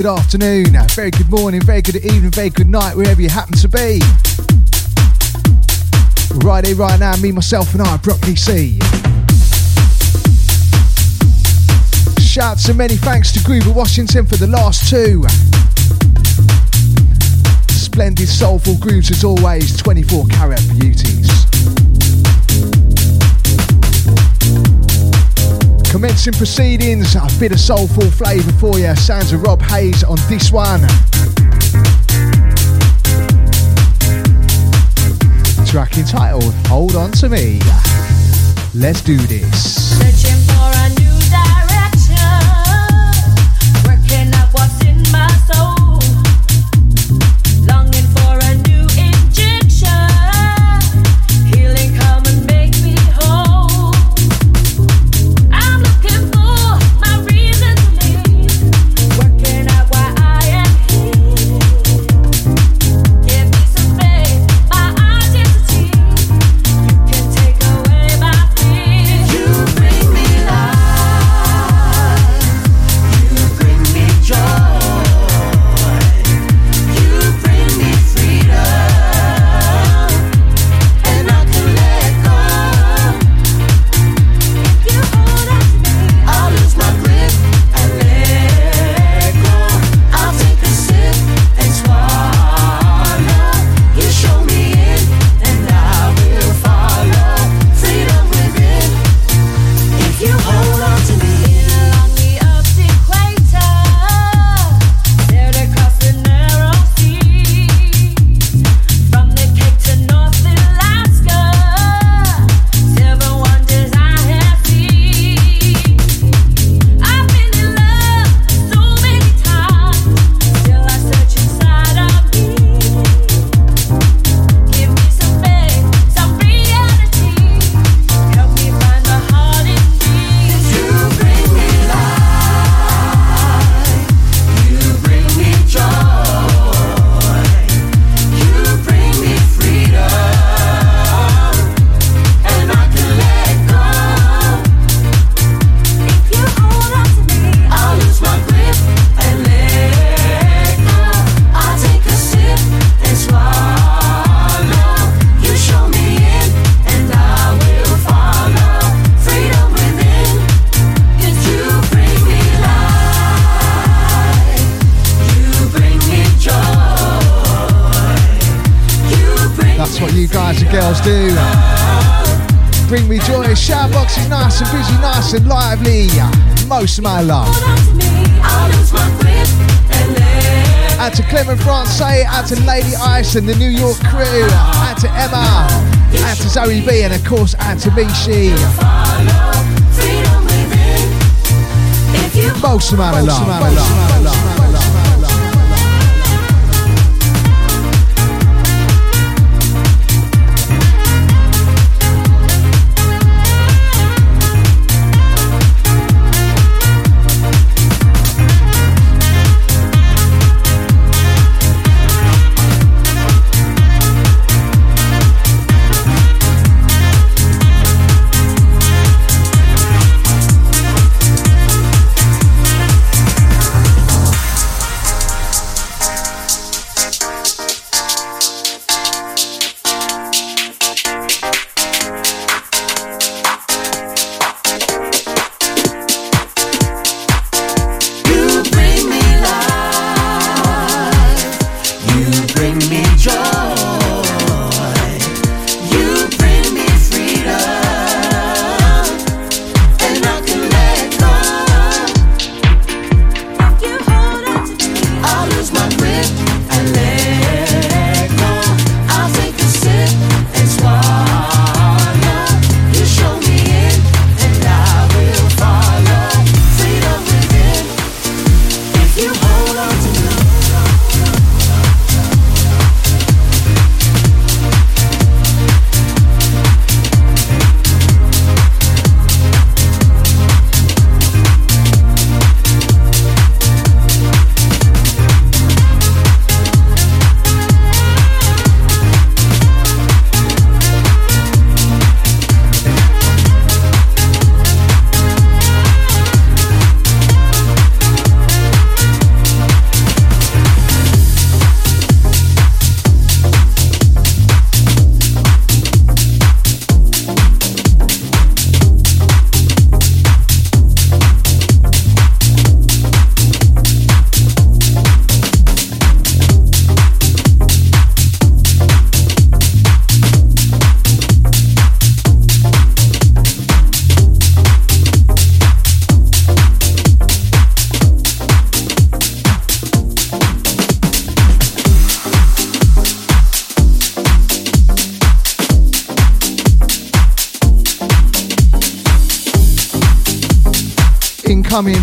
Good afternoon, very good morning, very good evening, very good night, wherever you happen to be. Right here, right now, me, myself, and I, Broccoli C. Shouts and many thanks to Grover Washington for the last two. Splendid soulful grooves as always, 24 carat beauties. Commencing proceedings, a bit of soulful flavour for you. Sounds of Rob Hayes on this one. Track entitled Hold On To Me. Let's do this. Of my love. Out to Clement France, out to Lady Ice and the New York crew, out to Emma, out to Zoe B, and of course out to Mishi. Most amount of love.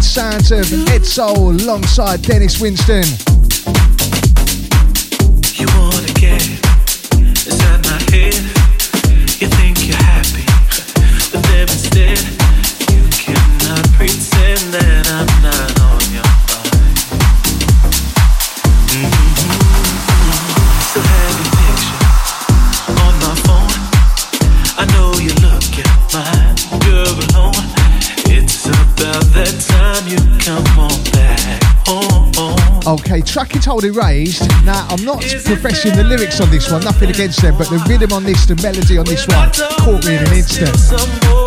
Sounds of Ed Soul alongside Dennis Winston. Okay, Trucking Told Erased. Now, I'm not professing the lyrics on this one, nothing against them, but the rhythm on this, the melody on this one, caught me in an instant.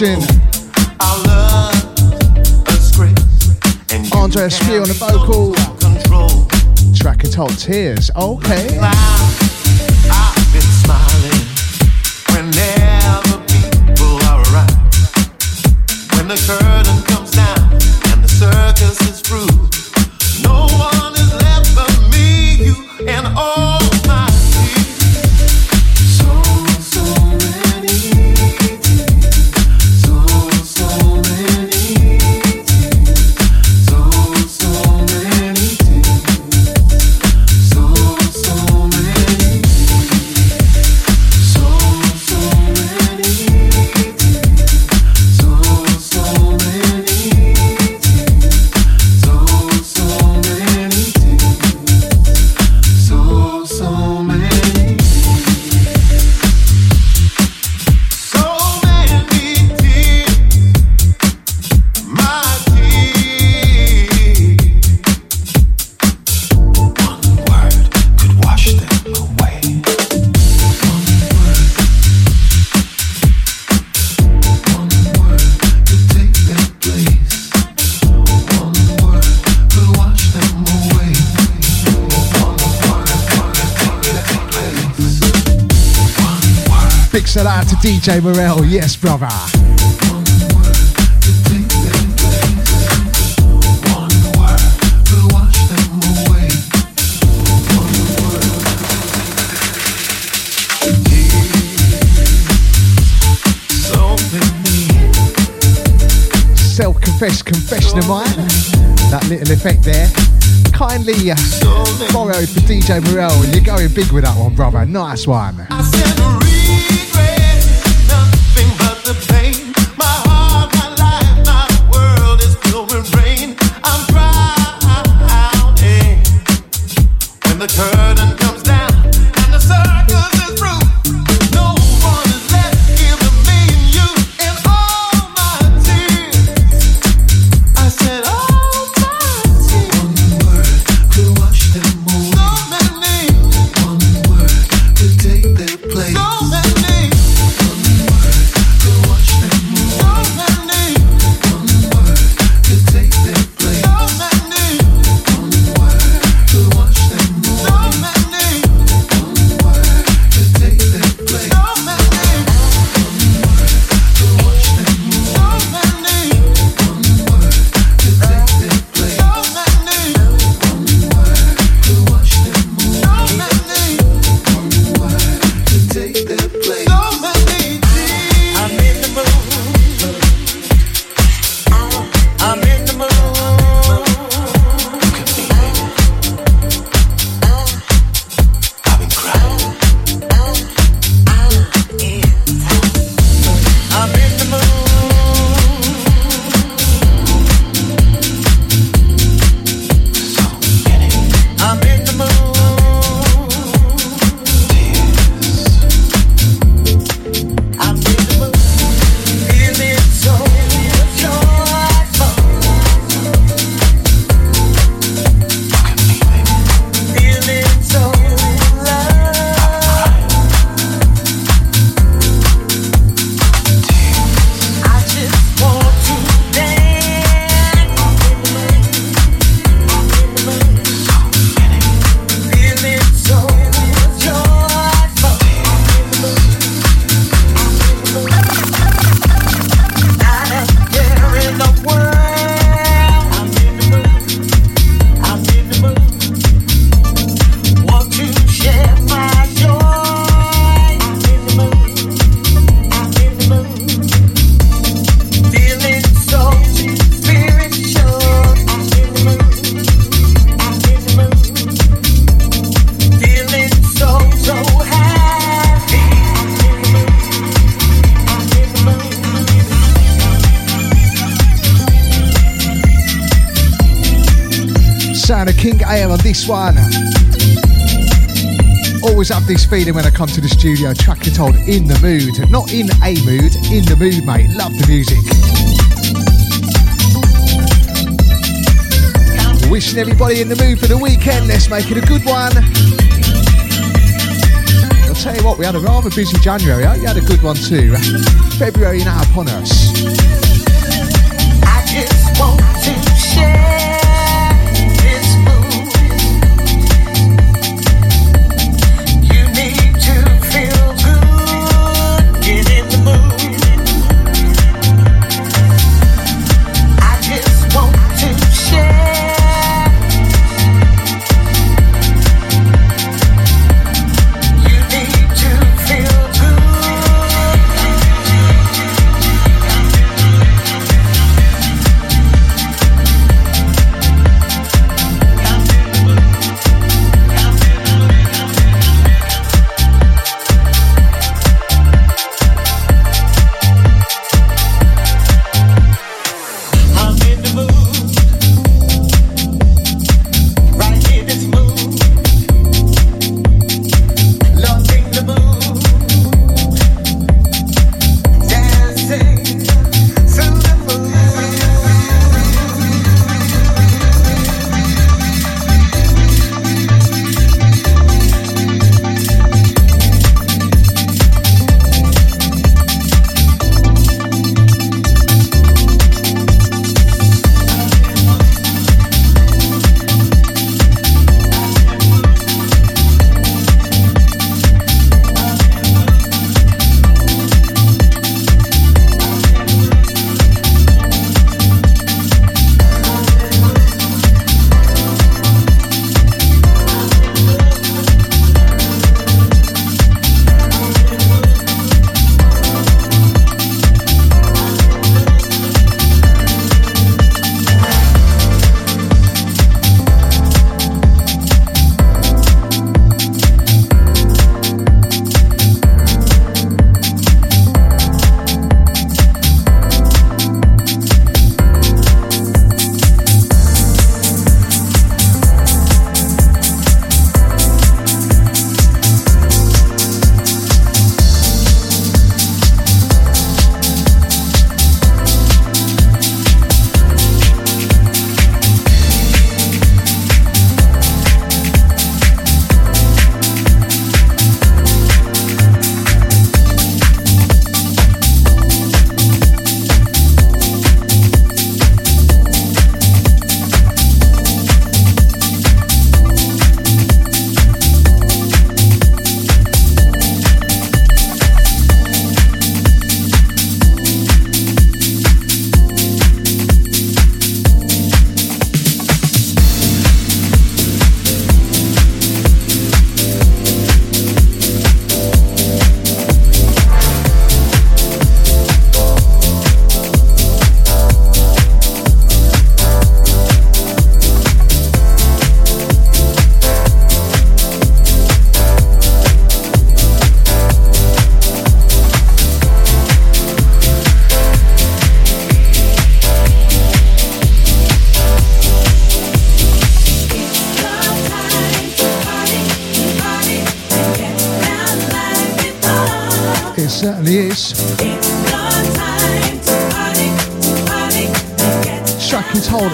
Production. Andre Esprit on the vocal. Track entitled Tears. Okay. DJ Morel. Yes, brother. self-confessed confession of mine. That little effect there. Kindly uh, borrowed for DJ Morel. And you're going big with that one, brother. Nice one. Feeling when I come to the studio, track it on in the mood. Not in a mood, in the mood, mate. Love the music. Wishing everybody in the mood for the weekend. Let's make it a good one. I'll tell you what, we had a rather busy January. I hope You had a good one too. February now upon us.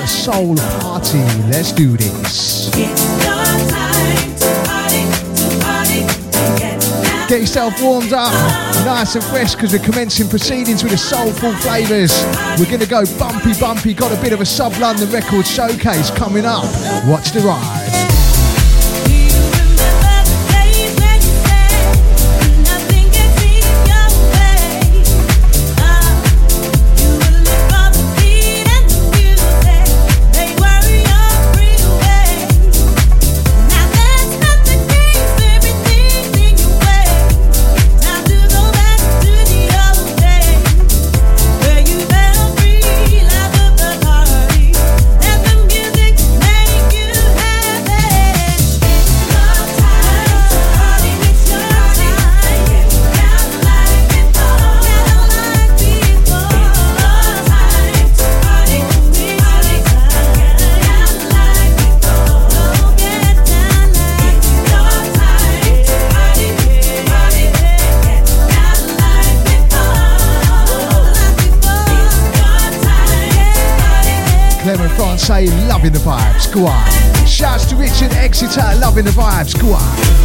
Soul party. Let's do this. Get yourself warmed up, nice and fresh, because we're commencing proceedings with the soulful flavours. We're going to go bumpy, bumpy. Got a bit of a sub London record showcase coming up. Watch the ride. Loving the vibes. Go on. Shouts to Richard Exeter, loving the vibes. Go on.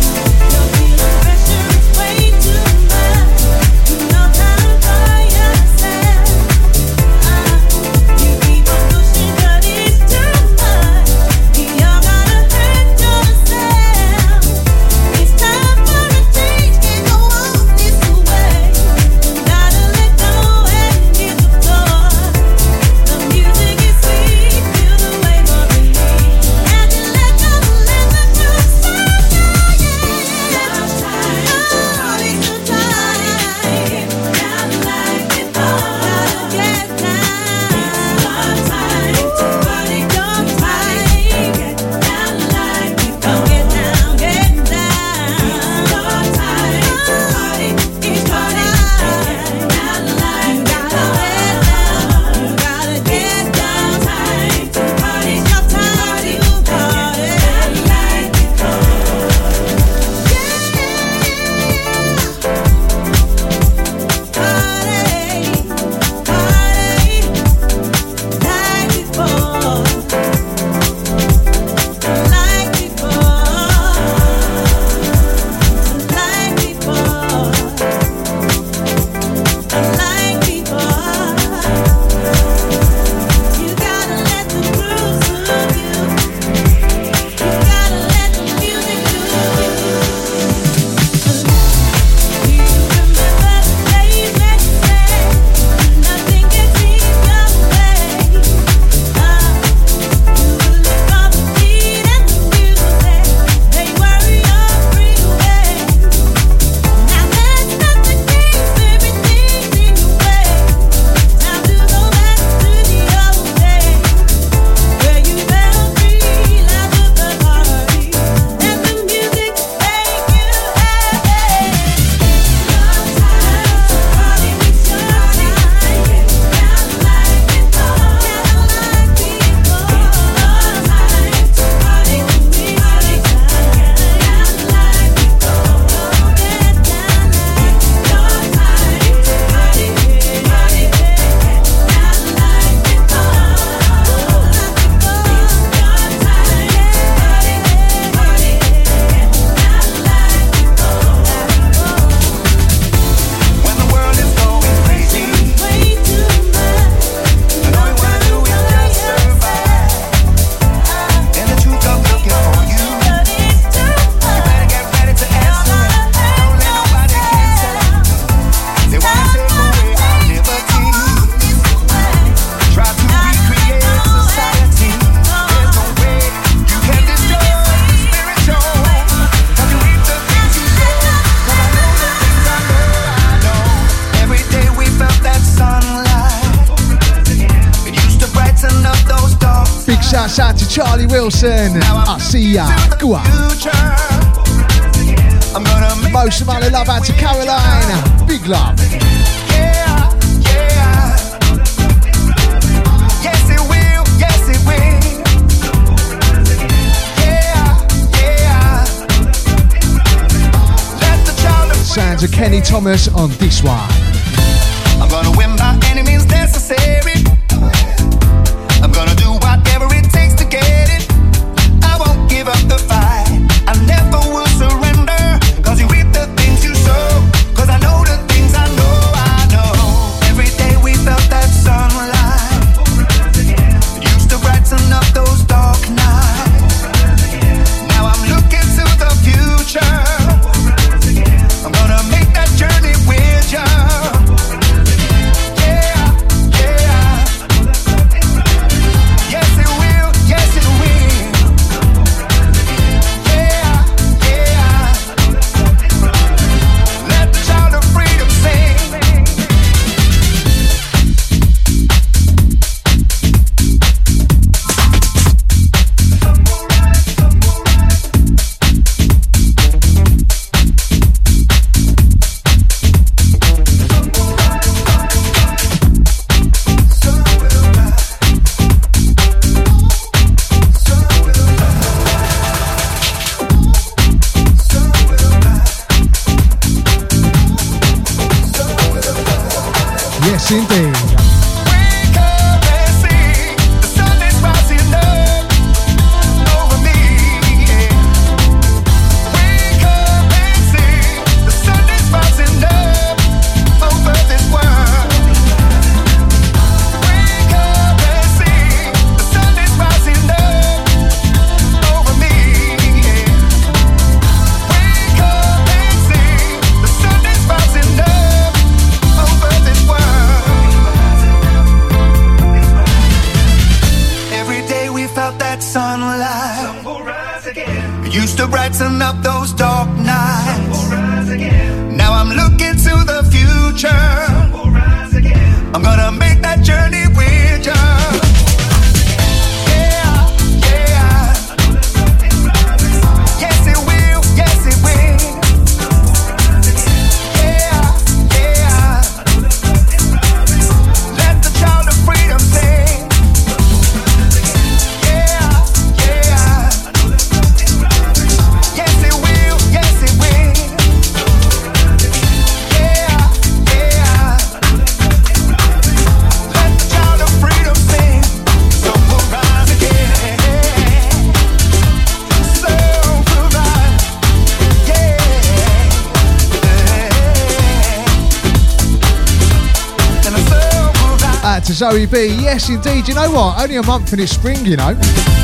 Joey B. Yes, indeed. You know what? Only a month in it's spring, you know.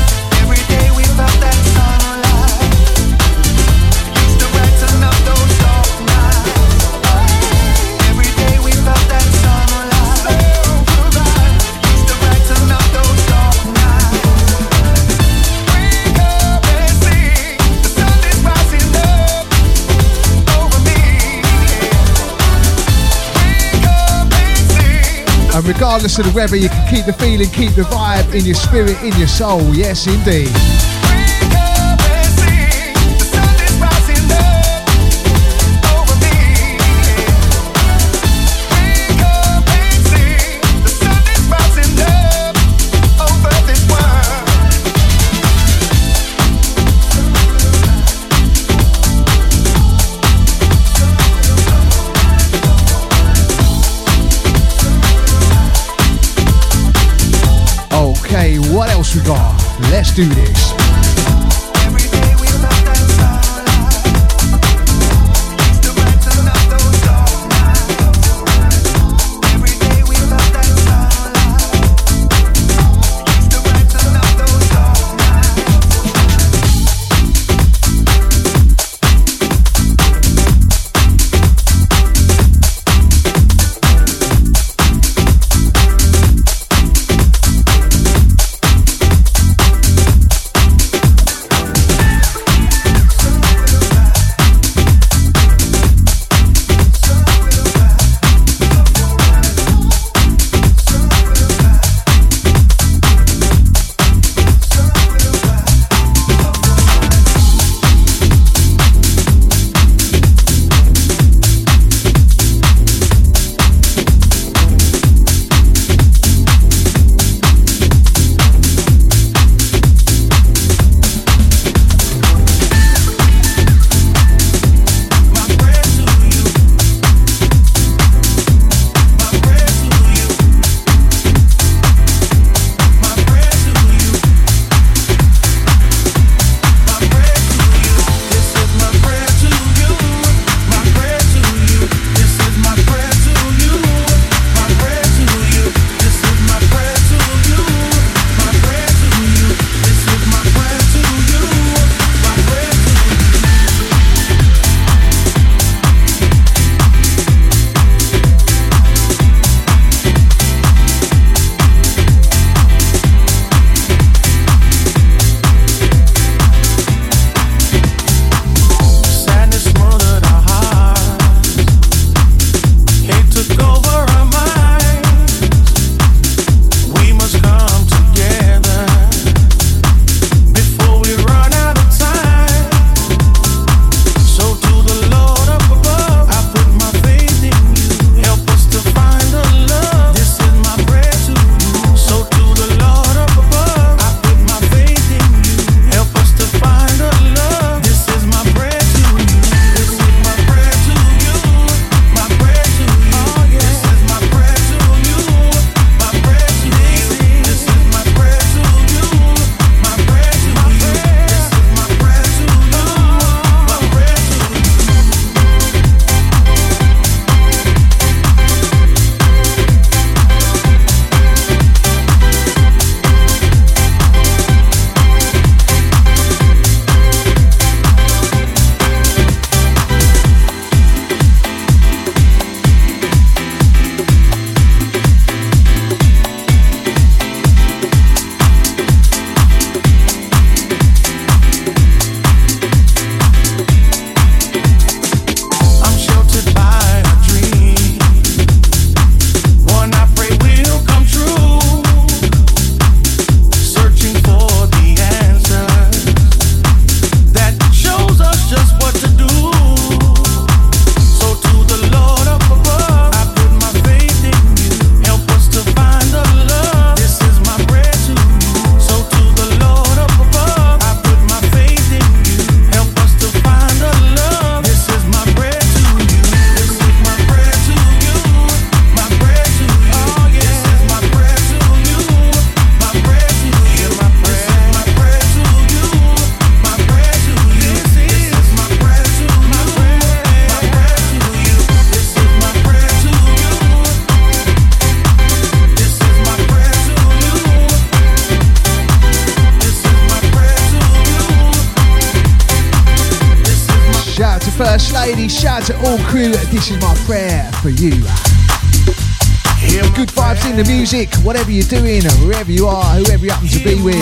regardless of the weather, you can keep the feeling, keep the vibe in your spirit, in your soul. Yes, indeed. Let's do this. Whatever you're doing, wherever you are, whoever you happen to be with.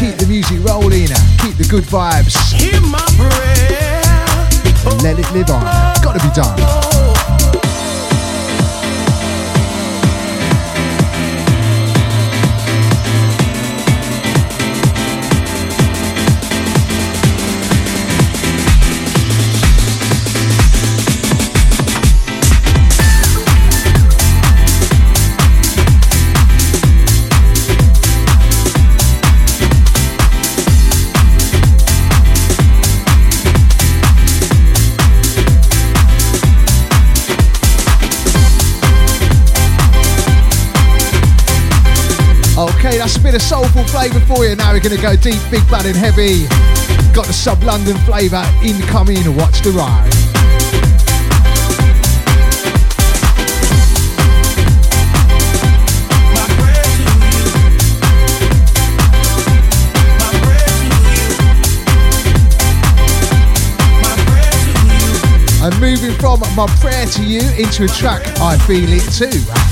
Keep the music rolling, keep the good vibes. and Let it live on. Gotta be done. A bit of soulful flavour for you. Now we're going to go deep, big bad and heavy. Got the sub London flavour incoming. Watch the ride. I'm moving from my prayer to you into a track I feel it too.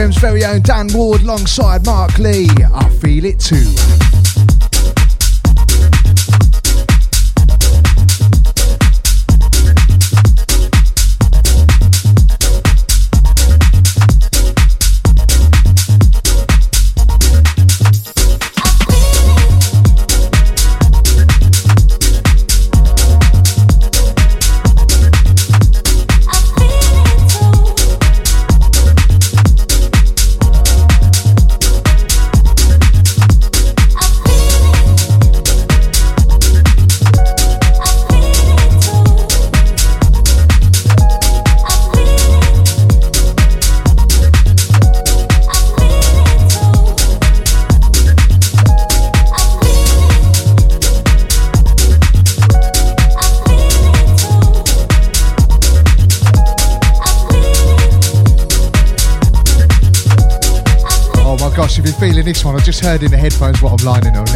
To very own Dan Ward alongside Mark Lee. I feel it too. Heard in the headphones what I'm lining on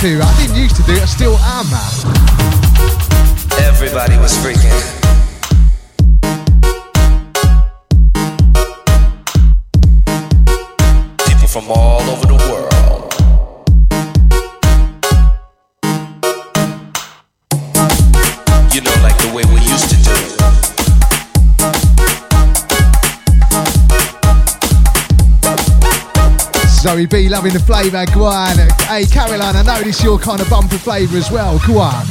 too. I didn't used to do it, I still am. Zoe B loving the flavour, go on. Hey Caroline, I know this your kind of bumper flavour as well. Go on.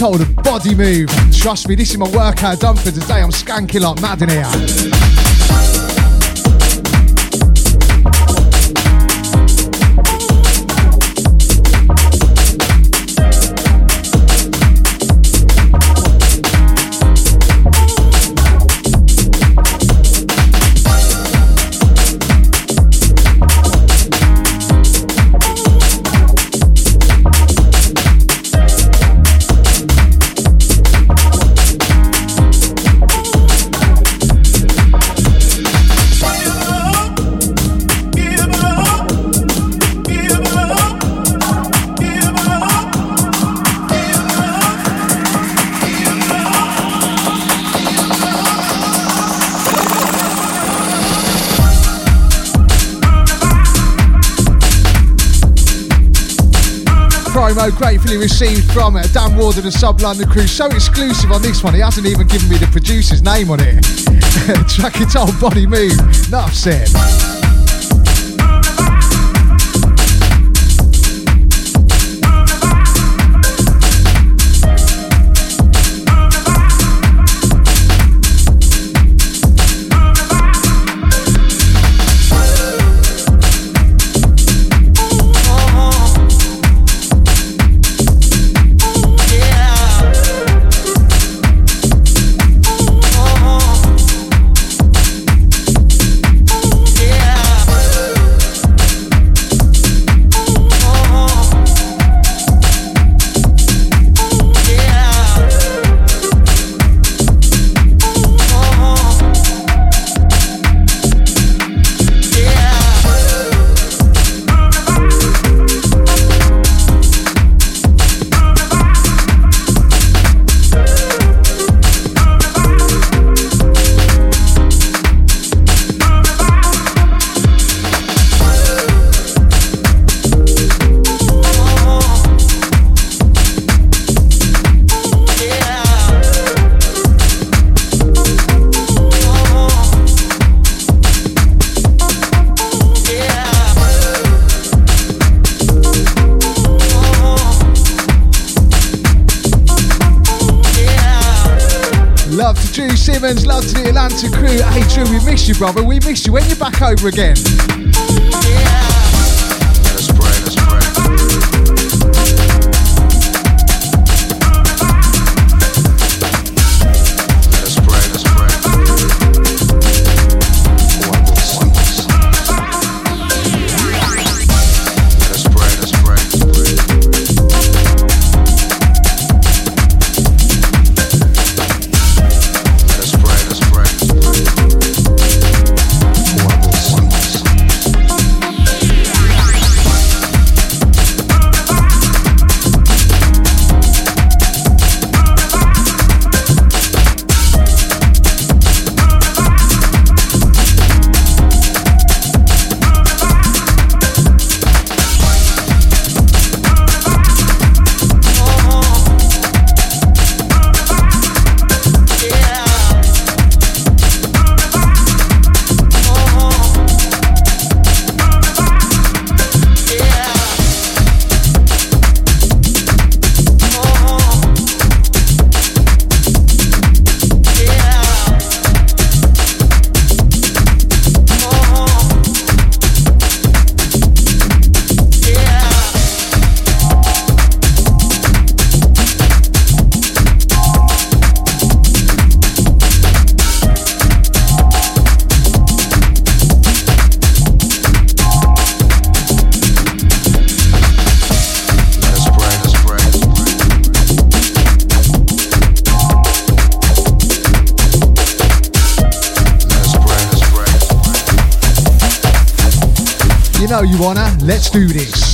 Told a body move. Trust me, this is my workout done for today. I'm skanking like mad in here. Promo gratefully received from uh, Dan Ward and the Sub London crew. So exclusive on this one, he hasn't even given me the producer's name on it. Track it old body move. Enough said. Love to Drew Simmons, love to the Atlanta crew. Hey Drew, we miss you, brother. We miss you. When you back over again? You wanna. Let's do this.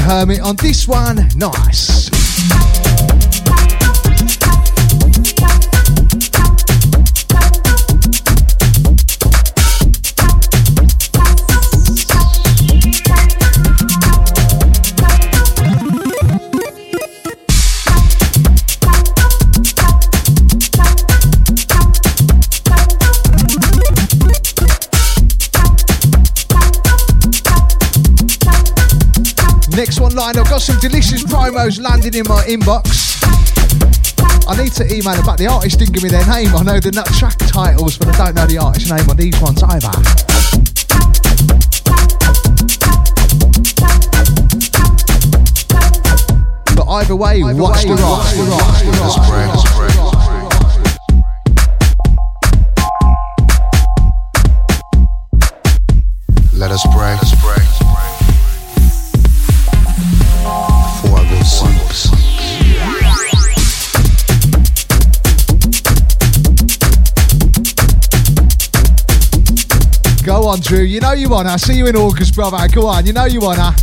Hermit on this one. Nice. Line, I've got some delicious promos landing in my inbox. I need to email about the artist didn't give me their name. I know the nut track titles, but I don't know the artist name on these ones either. But either way, watch the ride. Let's pray, let's Drew. You know you wanna. See you in August, brother. Go on. You know you wanna.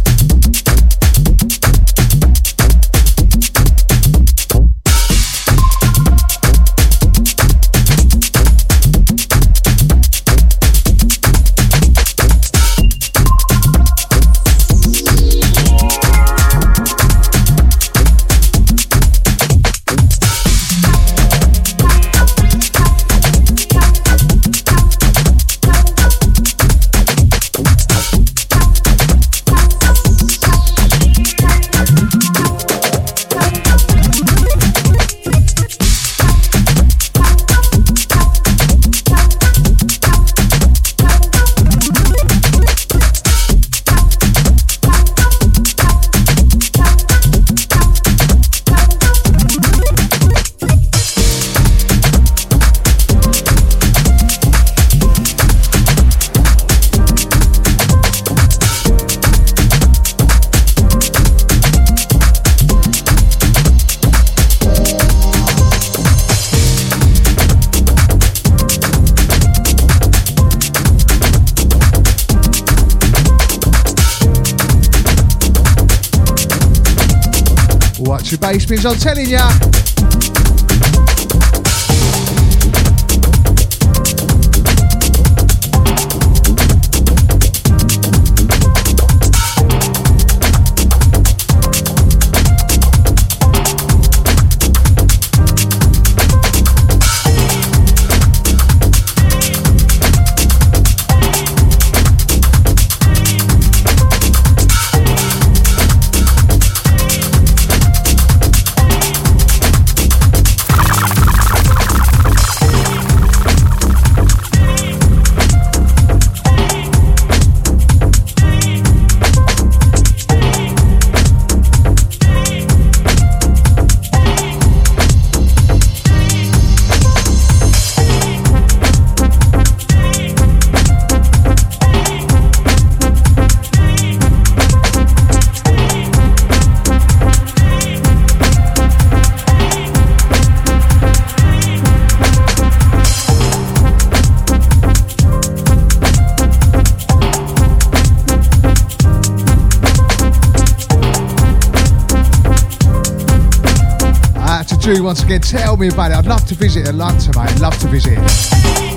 Your I'm telling ya. Once again. Tell me about it. I'd love to visit Atlanta, mate. I'd love to visit.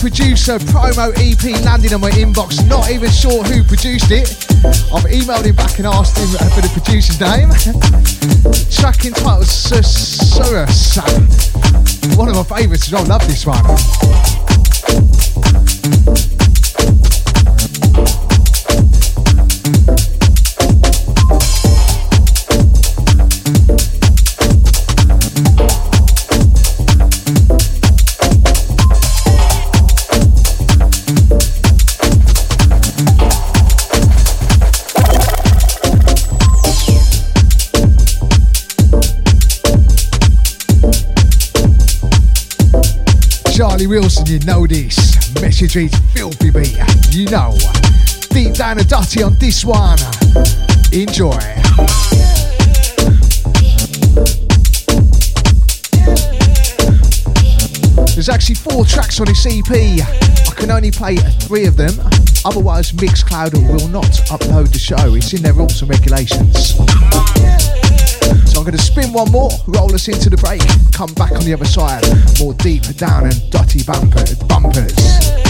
Producer, promo EP landing on my inbox. Not even sure who produced it. I've emailed him back and asked him for the producer's name. Track entitled Susurrus. One of my favourites, I love this one. Charlie Wilson, you know this. Message reads filthy beat, you know. Deep down and dirty on this one. Enjoy. There's actually four tracks on this EP. I can only play three of them. Otherwise, Mixcloud will not upload the show. It's in their rules and regulations. I'm going to spin one more, roll us into the break, come back on the other side, more deep down and dirty bumper, bumpers.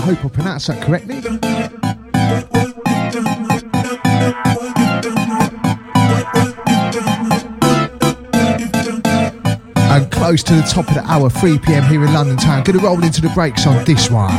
Hope I pronounced that correctly. And close to the top of the hour, 3 pm here in London town. Gonna roll into the breaks on this one.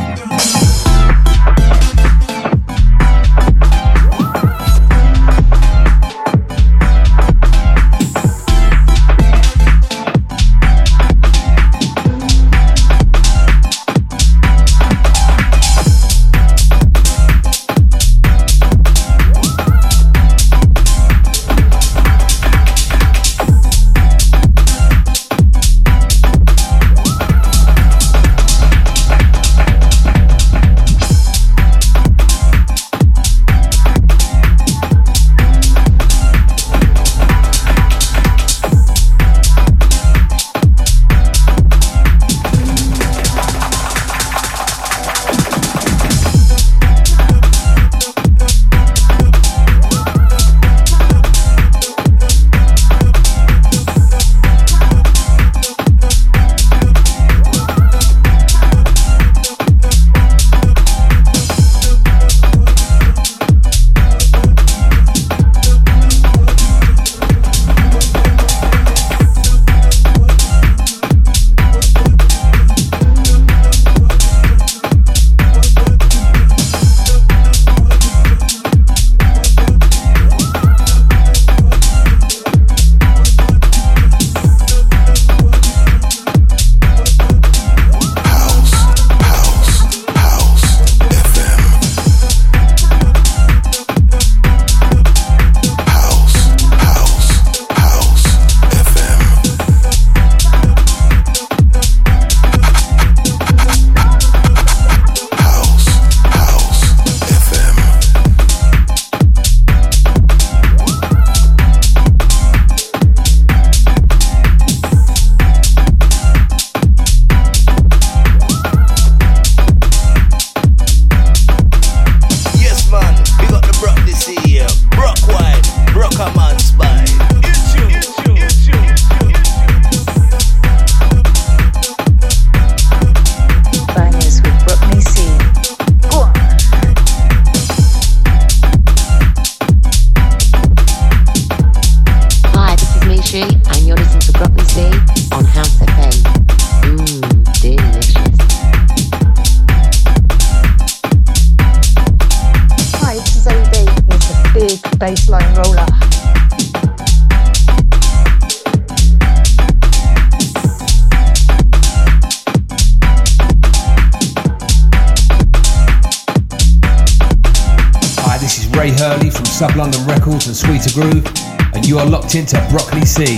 Sub London Records and Sweeter Groove, and you are locked into Broccoli C.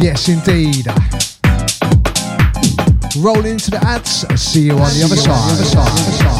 Yes, indeed. Roll into the ads. See you on the other side.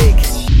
mistake.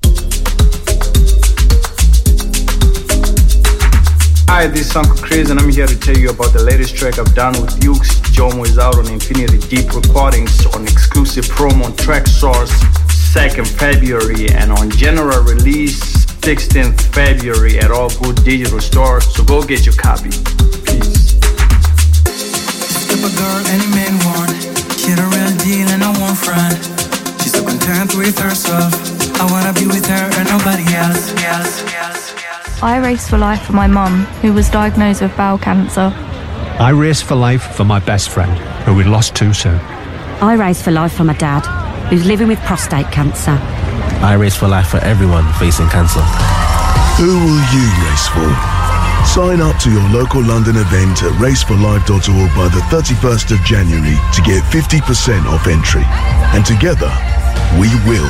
Hi, this is Uncle Chris, and I'm here to tell you about the latest track I've done with Ukes. Jomo is out on Infinity Deep Recordings on exclusive promo on Tracksource 2nd February and on general release 16th February at all good digital stores. So go get your copy. Peace. A girl any man want, the real deal and. She's so content with herself. I wanna be with her and nobody else. else, else. I race for life for my mum, who was diagnosed with bowel cancer. I race for life for my best friend, who we lost too soon. I race for life for my dad, who's living with prostate cancer. I race for life for everyone facing cancer. Who will you race for? Sign up to your local London event at raceforlife.org by the 31st of January to get 50% off entry. And together, we will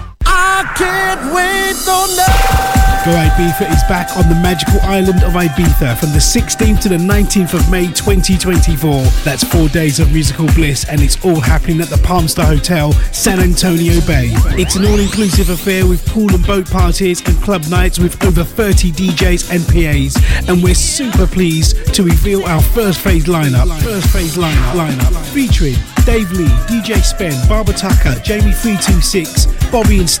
I can't wait no. Go Ibiza is back on the magical island of Ibiza from the 16th to the 19th of May 2024. That's four days of musical bliss, and it's all happening at the Palmstar Hotel, San Antonio Bay. It's an all inclusive affair with pool and boat parties and club nights with over 30 DJs and PAs. And we're super pleased to reveal our first phase lineup. First phase lineup, lineup featuring Dave Lee, DJ Spen, Barbara Tucker, Jamie 326, Bobby and Steve,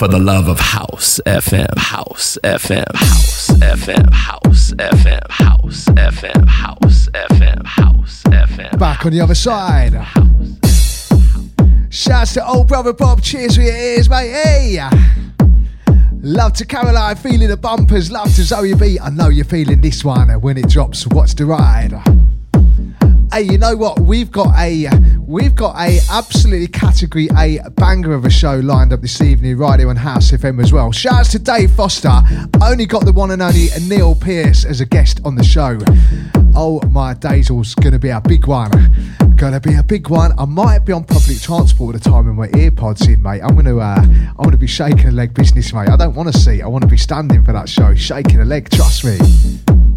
for the love of house FM, house FM, house FM, house FM, house FM, house FM, house FM. Back on the other side. Shouts to old brother Bob. Cheers for your ears, mate. Hey. Love to Caroline, feeling the bumpers. Love to Zoe B. I know you're feeling this one when it drops. Watch the ride. Hey, you know what? We've got a we've got a absolutely category A banger of a show lined up this evening right here on House FM as well. Shouts to Dave Foster. Only got the one and only Neil Pierce as a guest on the show. Oh my days!'s gonna be a big one. Gonna be a big one. I might be on public transport at the time with my earpods in, mate. I'm gonna uh, I'm gonna be shaking a leg business, mate. I don't want to see. I want to be standing for that show, shaking a leg. Trust me.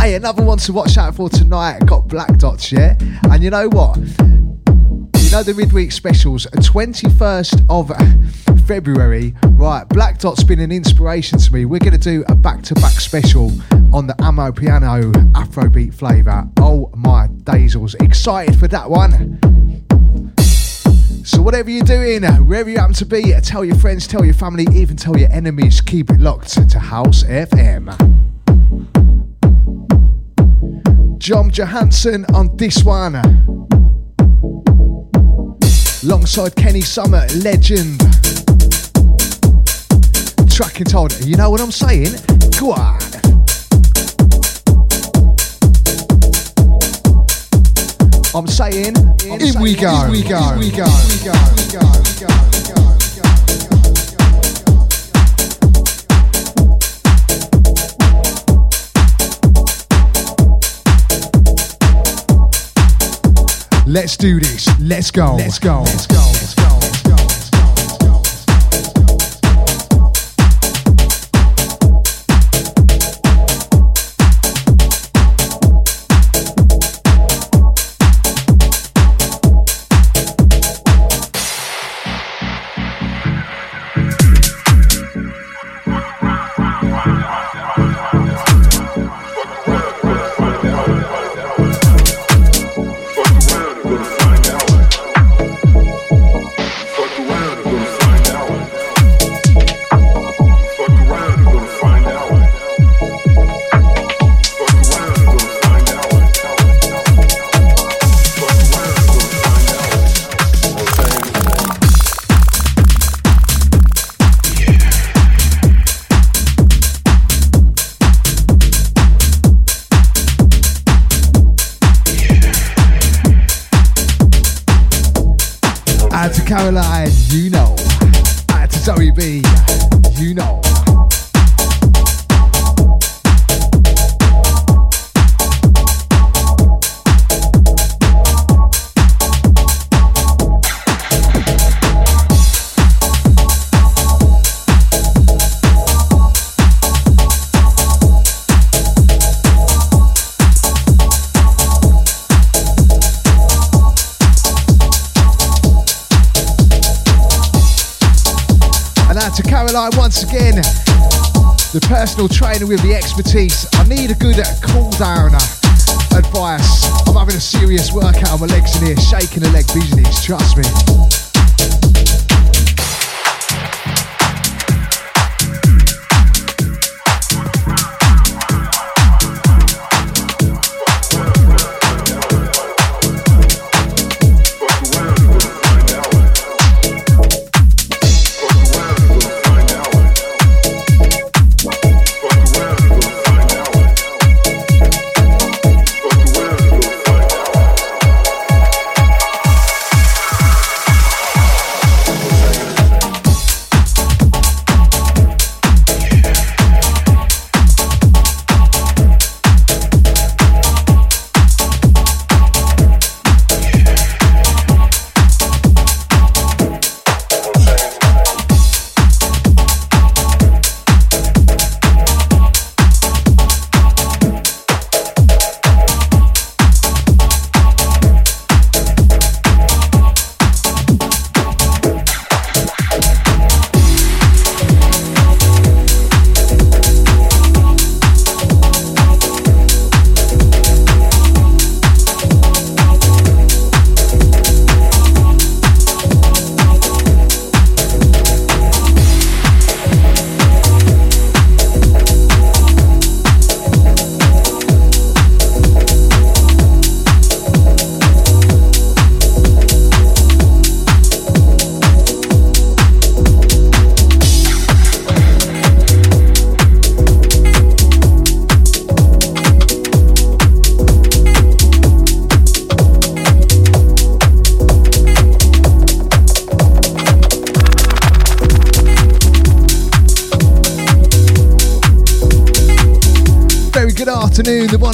Hey, another one to watch out for tonight. Got Black Dots, yeah? And you know what? You know the midweek specials, uh, 21st of uh, February. Right, Black Dot's been an inspiration to me. We're going to do a back to back special on the Amapiano Afrobeat flavour. Oh my daisels. Excited for that one. So, whatever you're doing, uh, wherever you happen to be, tell your friends, tell your family, even tell your enemies, keep it locked to House FM. John Johansson on this one. Alongside Kenny Summit, legend. Track entitled, you know what I'm saying? Go on. I'm saying, in we go, in we go, in we go, in we go, in we go, in we go. Let's do this. Let's go. Let's go. Let's go. Let's go. Trainer with the expertise. I need a good cool down uh, advice. I'm having a serious workout on my legs in here, shaking the leg business, trust me.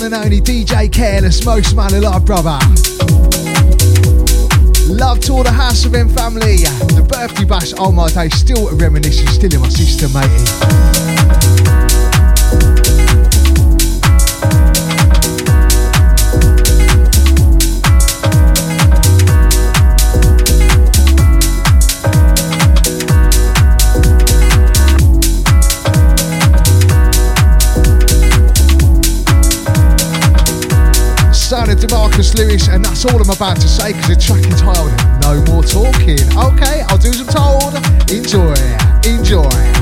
And only DJ Careless, most man alive, brother. Love to all the House FM family. The birthday bash, oh my day, still a reminiscence, still in my system, matey. Lewis, and that's all I'm about to say because the track entitled No More Talking. Okay, I'll do as I'm told. Enjoy, enjoy.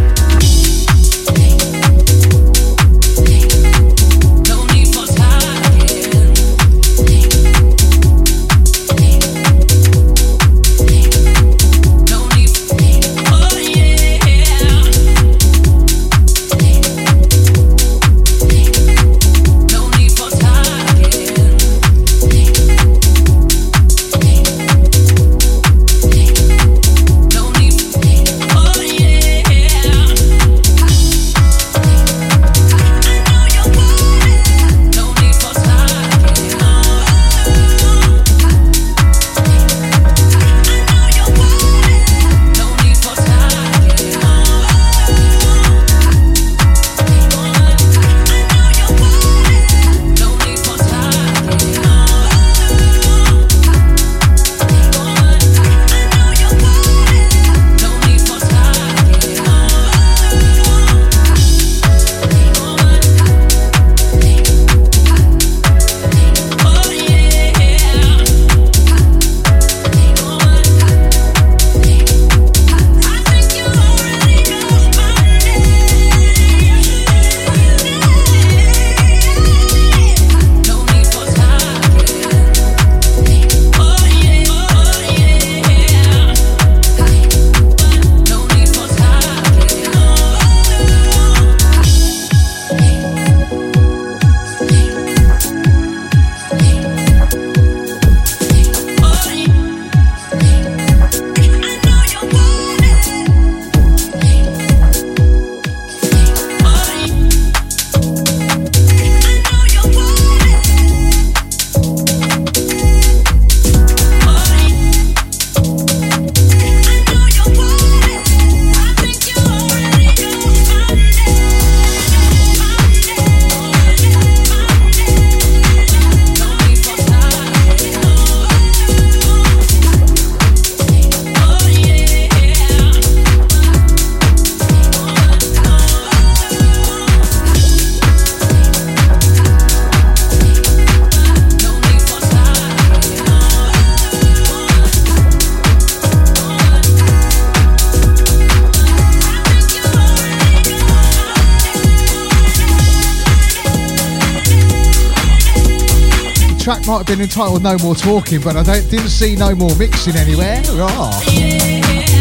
Might have been entitled No More Talking, but I don't didn't see no more mixing anywhere. Ah.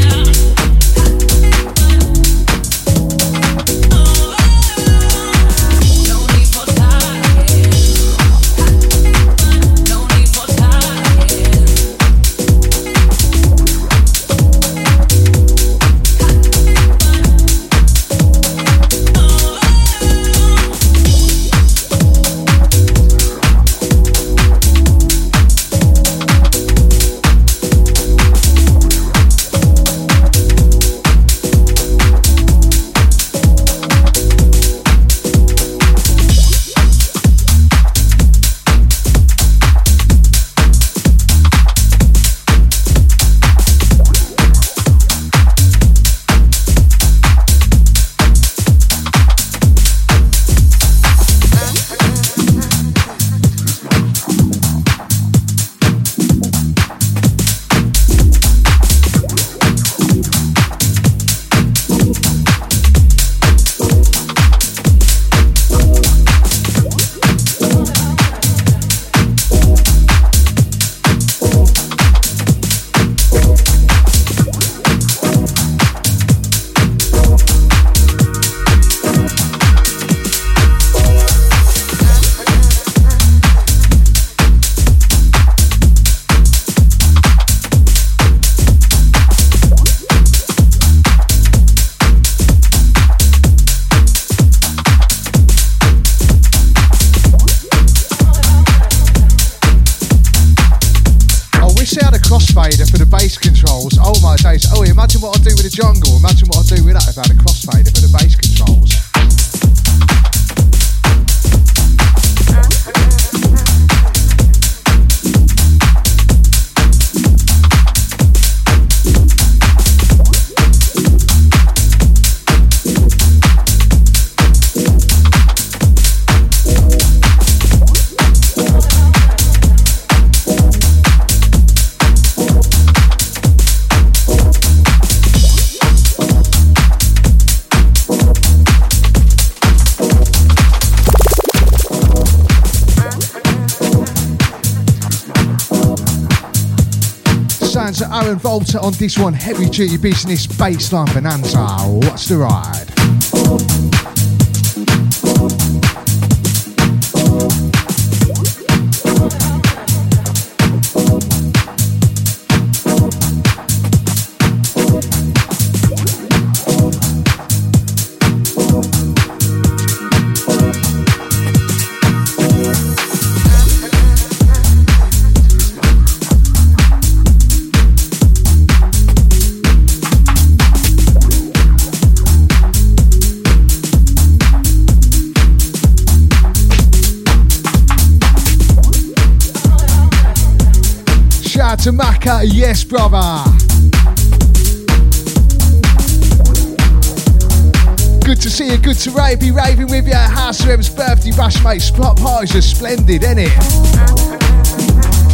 On this one, heavy duty business baseline bonanza. What's the ride? Yes, brother. Good to see you, good to rave, be raving with you. at House FM's birthday bash, mate. Spot parties are splendid, ain't it?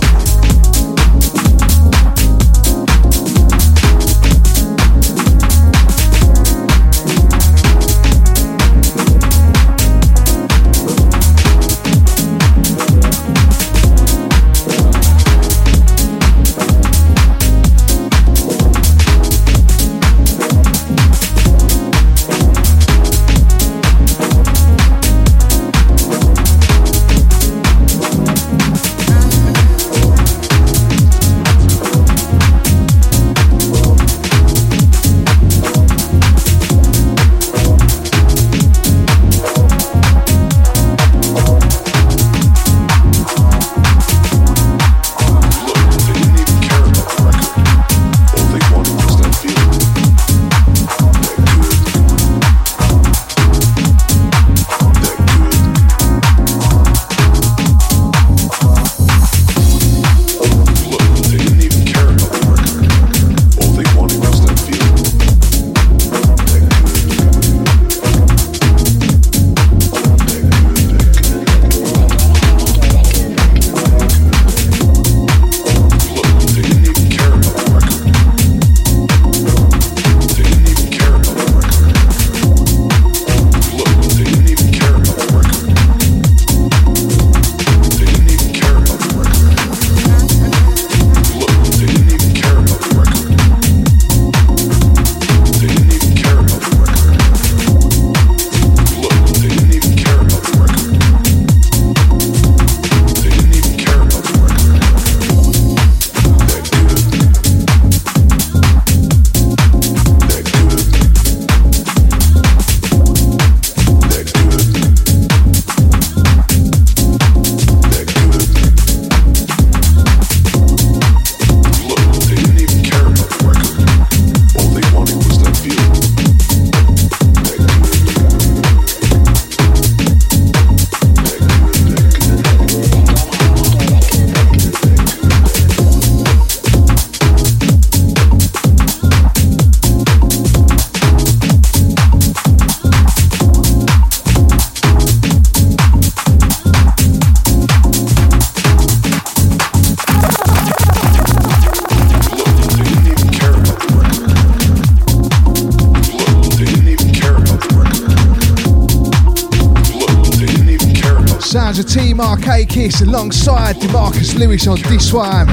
Kiss alongside Demarkus Lewis on this one.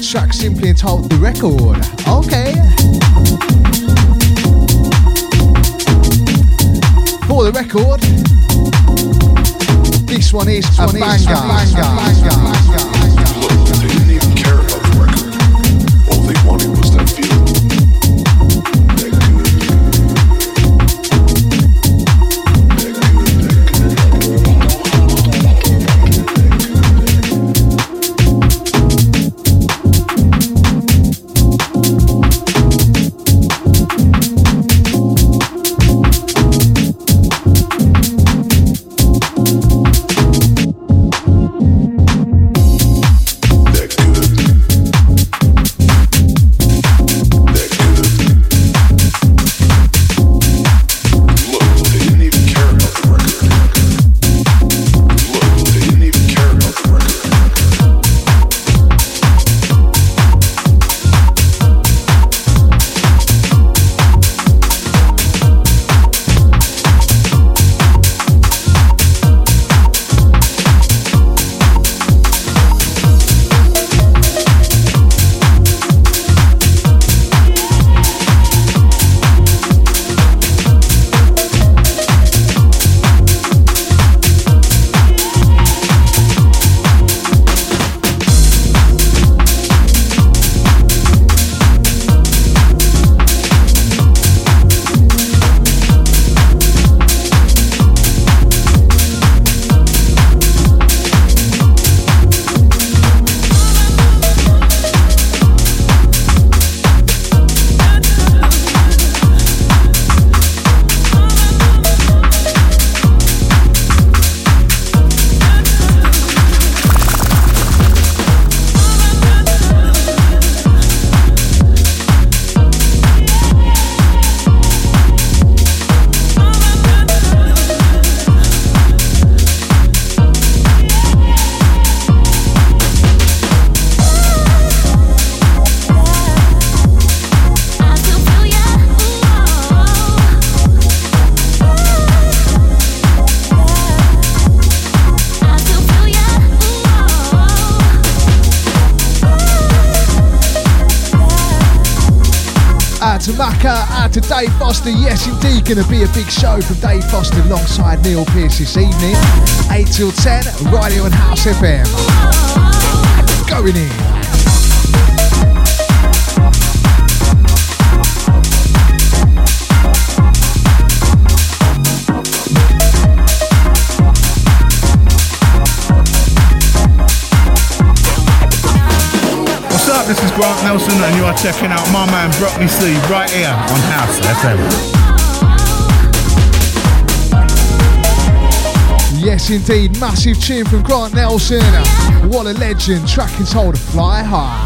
Track simply entitled The Record. Okay. For the record, this one is a banger. Out to Macca, out to Dave Foster. Yes, indeed, going to be a big show from Dave Foster alongside Neil Pierce this evening. 8 till 10, right here on House FM. Going in. This is Grant Nelson, and you are checking out my man Broccoli C right here on House FM. Yes, indeed, massive tune from Grant Nelson. What a legend! Track entitled "Fly High."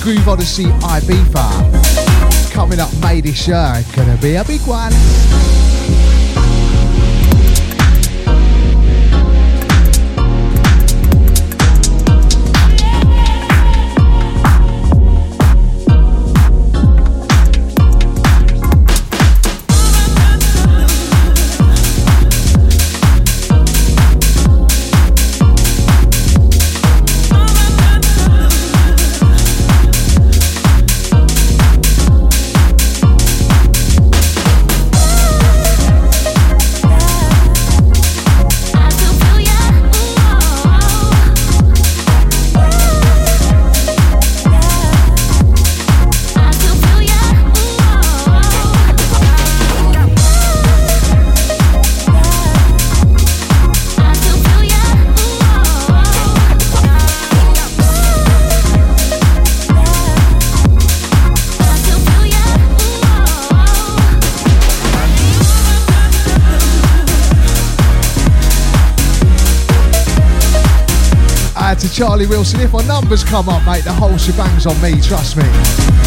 Groove Odyssey Ibiza. Coming up May this year, gonna be a big one. Charlie Wilson. If my numbers come up, mate, the whole shebang's on me, trust me.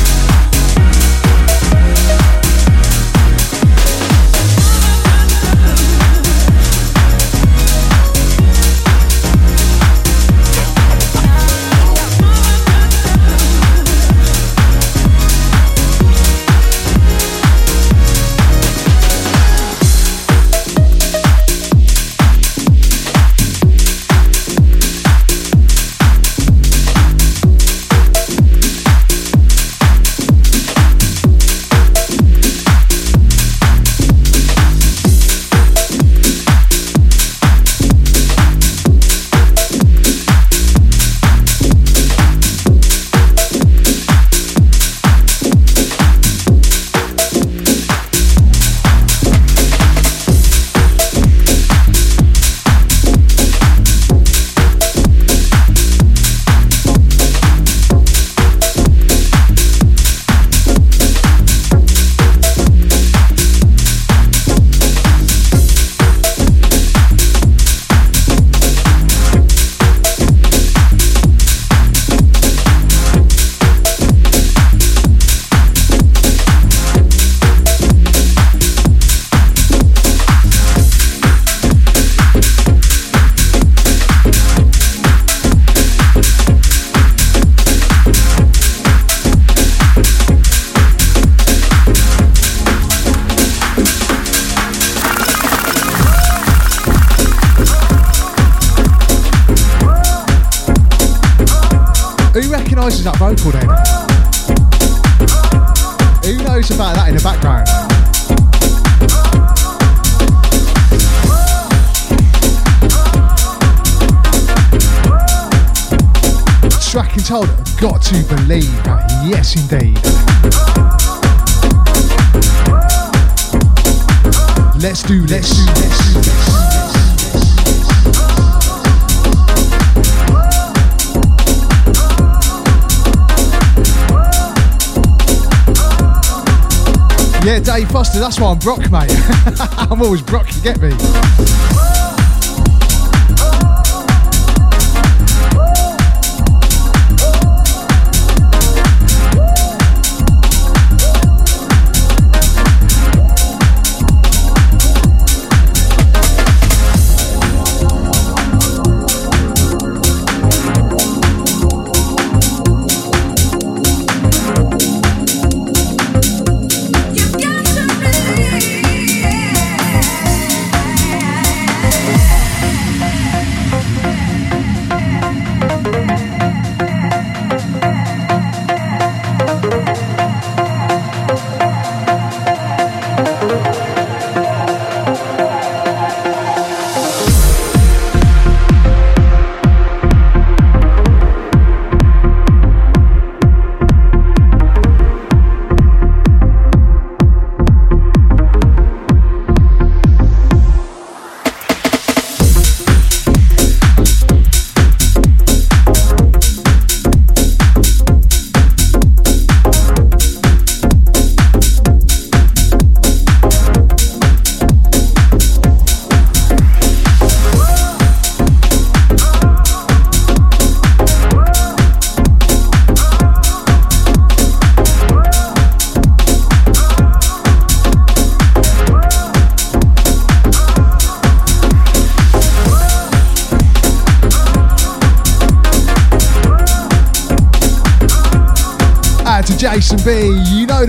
I'm Brock, mate. I'm always Brock, you get me?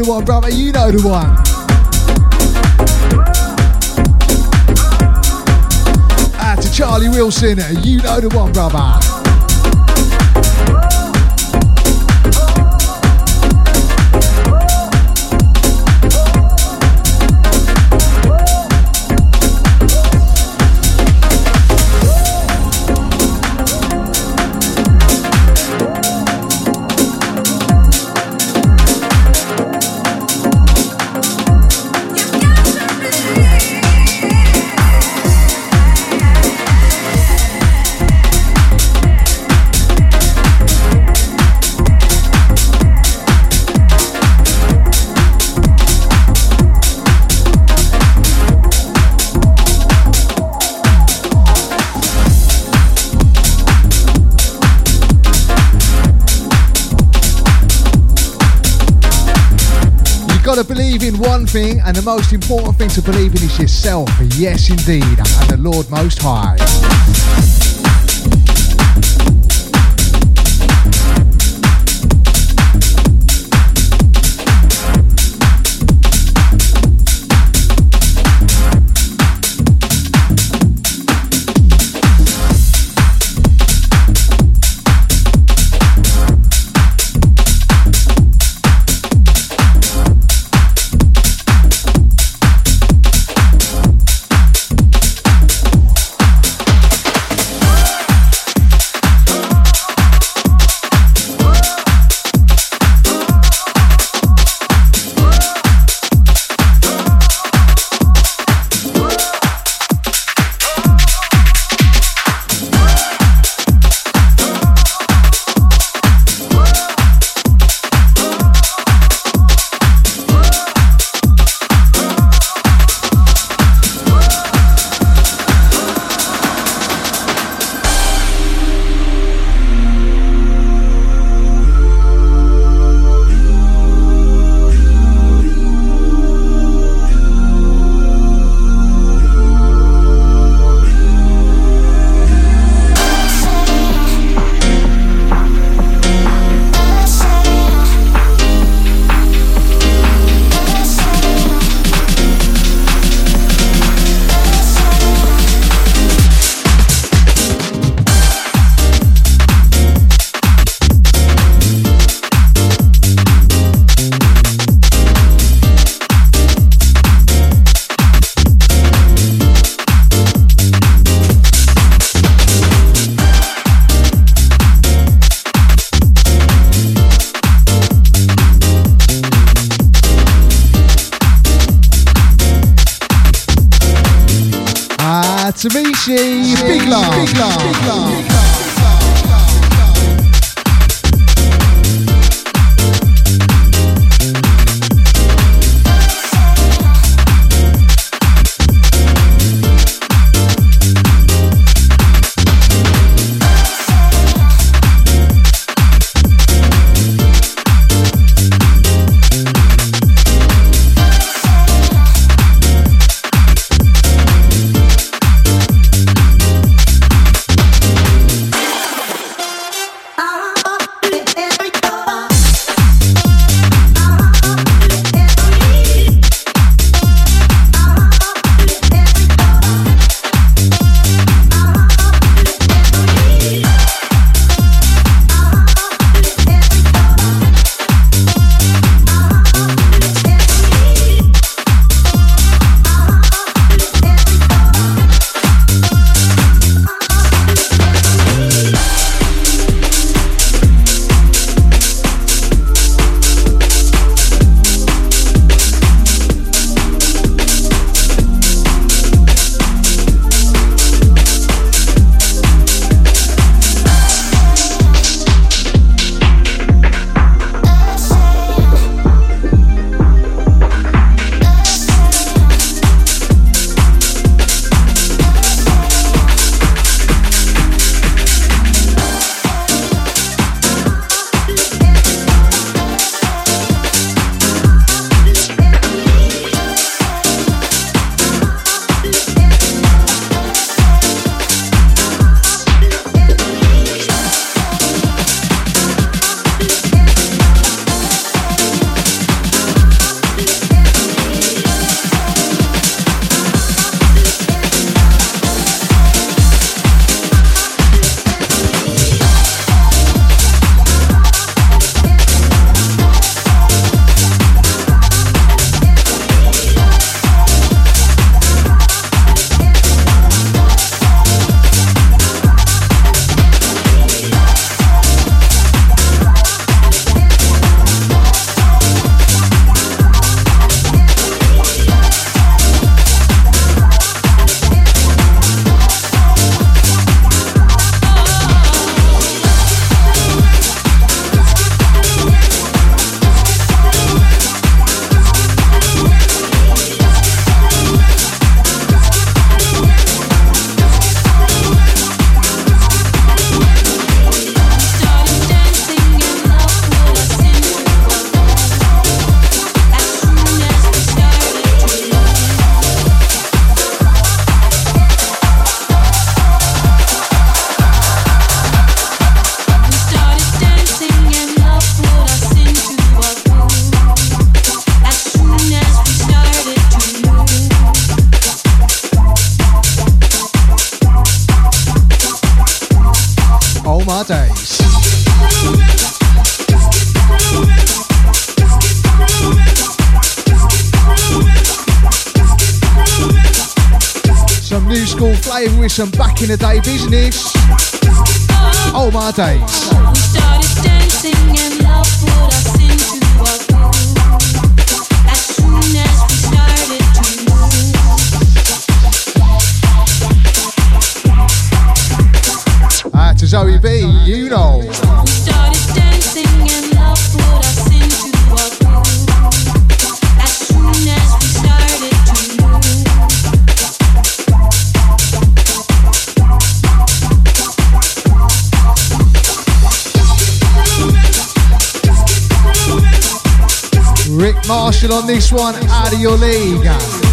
The one, brother. You know the one. Out to Charlie Wilson. You know the one, brother. Got to believe in one thing, and the most important thing to believe in is yourself. Yes, indeed, and the Lord Most High. kienet tajbiġni. Oh, ma tajx. selection on this one, out of your league.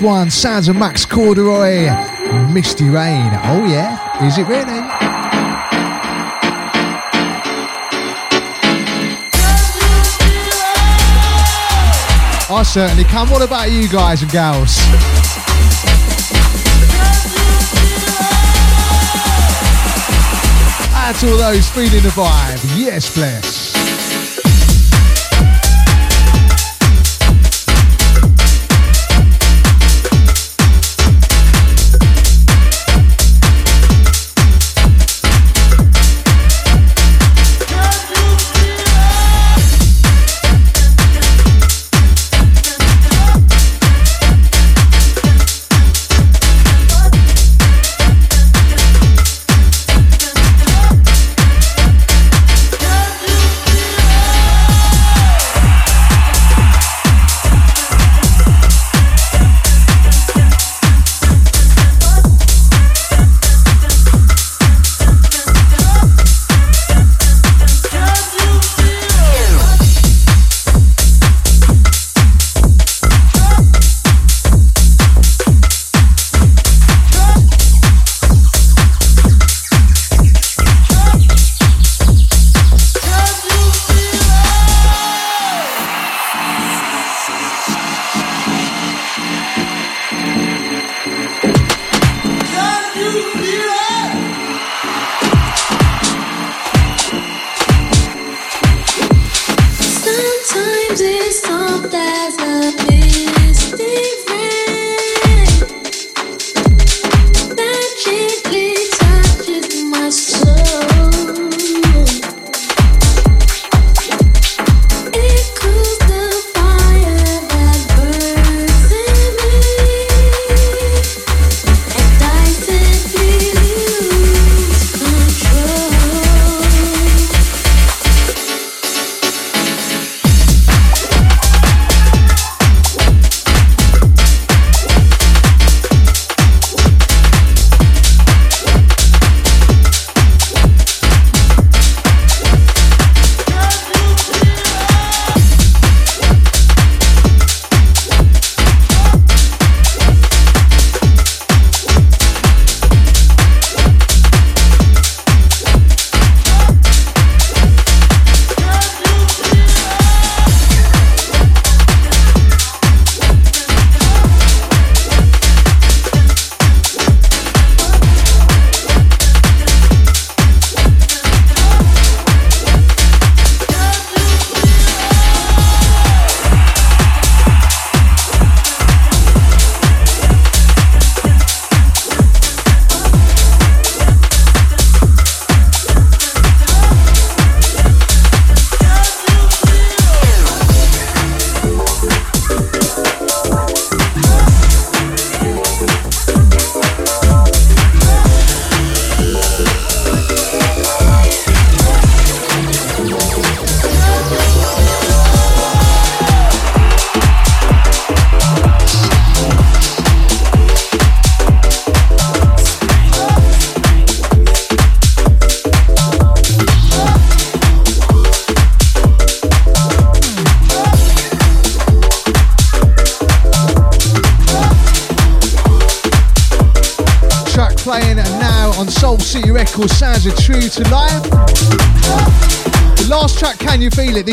One, sounds of Max Corduroy, Misty Rain. Oh, yeah, is it really? I certainly can. What about you guys and gals? And to all those feeling the vibe, yes, bless.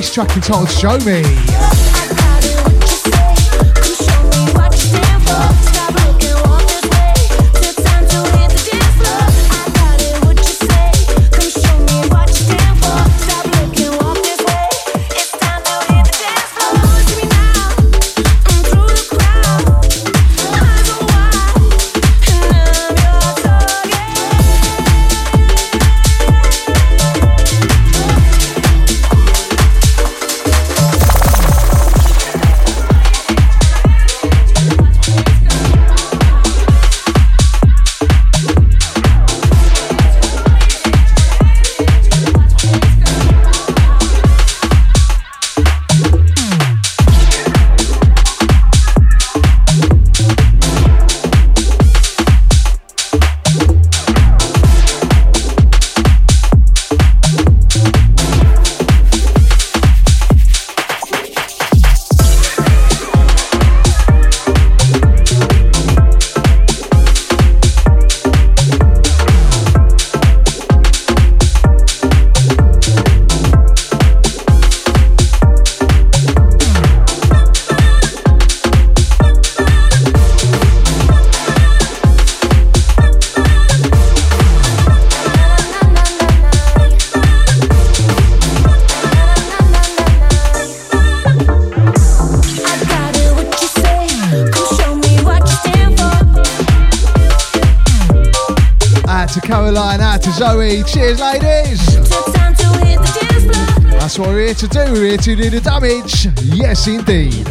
This track entitled Show Me. Zoe. Cheers, ladies. That's what we're here to do. We're here to do the damage. Yes, indeed.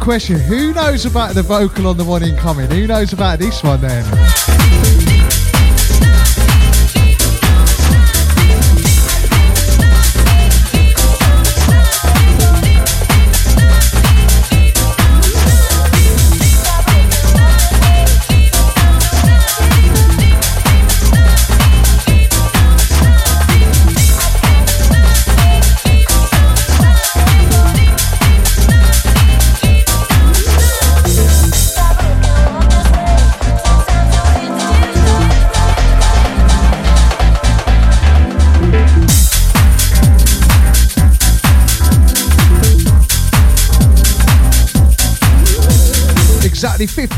Question. Who knows about the vocal on the one incoming? Who knows about this one then?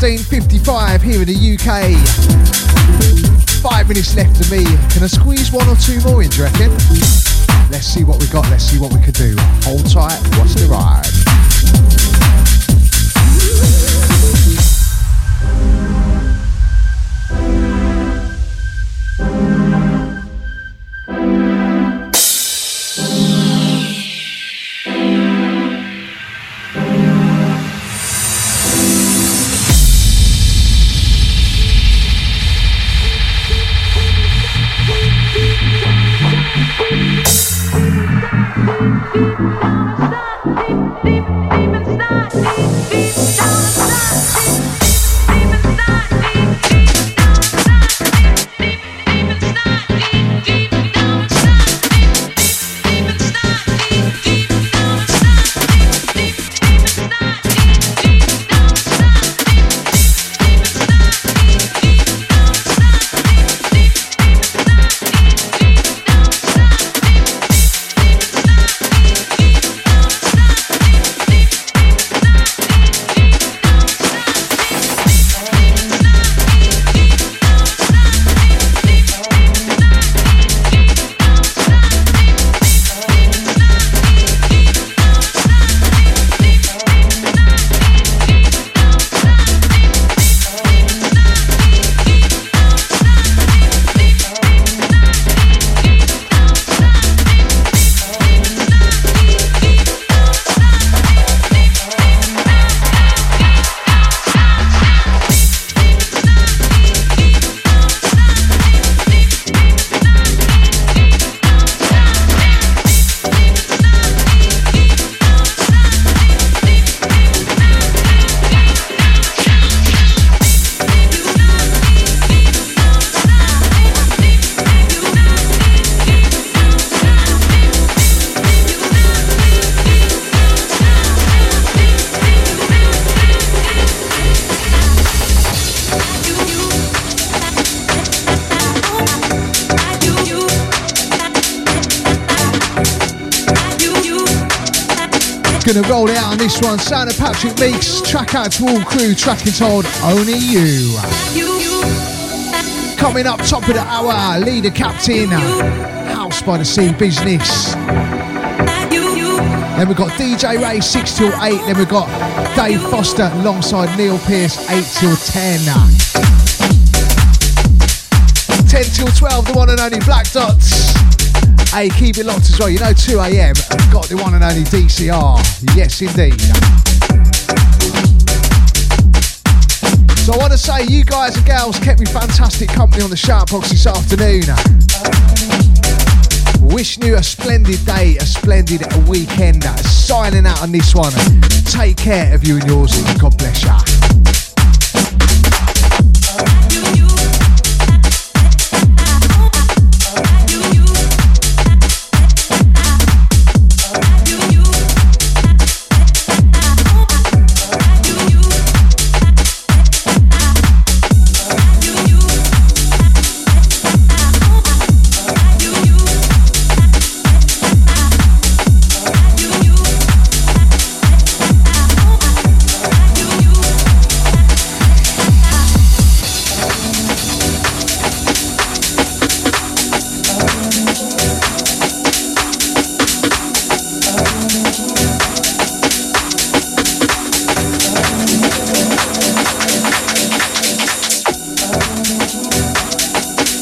Exactly 15.55 here in the UK. Five minutes left of me. Can I squeeze one or two more in, do you reckon? Let's see what we got. Let's see what we can do. Hold tight. Watch the ride. beat down the one. Sound of Patrick Meeks. Track out to all crew. Track entitled Only You. Coming up top of the hour, leader captain. House by the Sea Business. Then we've got DJ Ray 6 till 8. Then we've got Dave Foster alongside Neil Pierce 8 till 10. 10 till 12, the one and only Black Dots. Hey, keep it locked as well. You know, 2 a.m. Got the one and only DCR. Yes, indeed. So I want to say, you guys and gals kept me fantastic company on the shout box this afternoon. Wishing you a splendid day, a splendid weekend. Signing out on this one. Take care of you and yours. God bless you.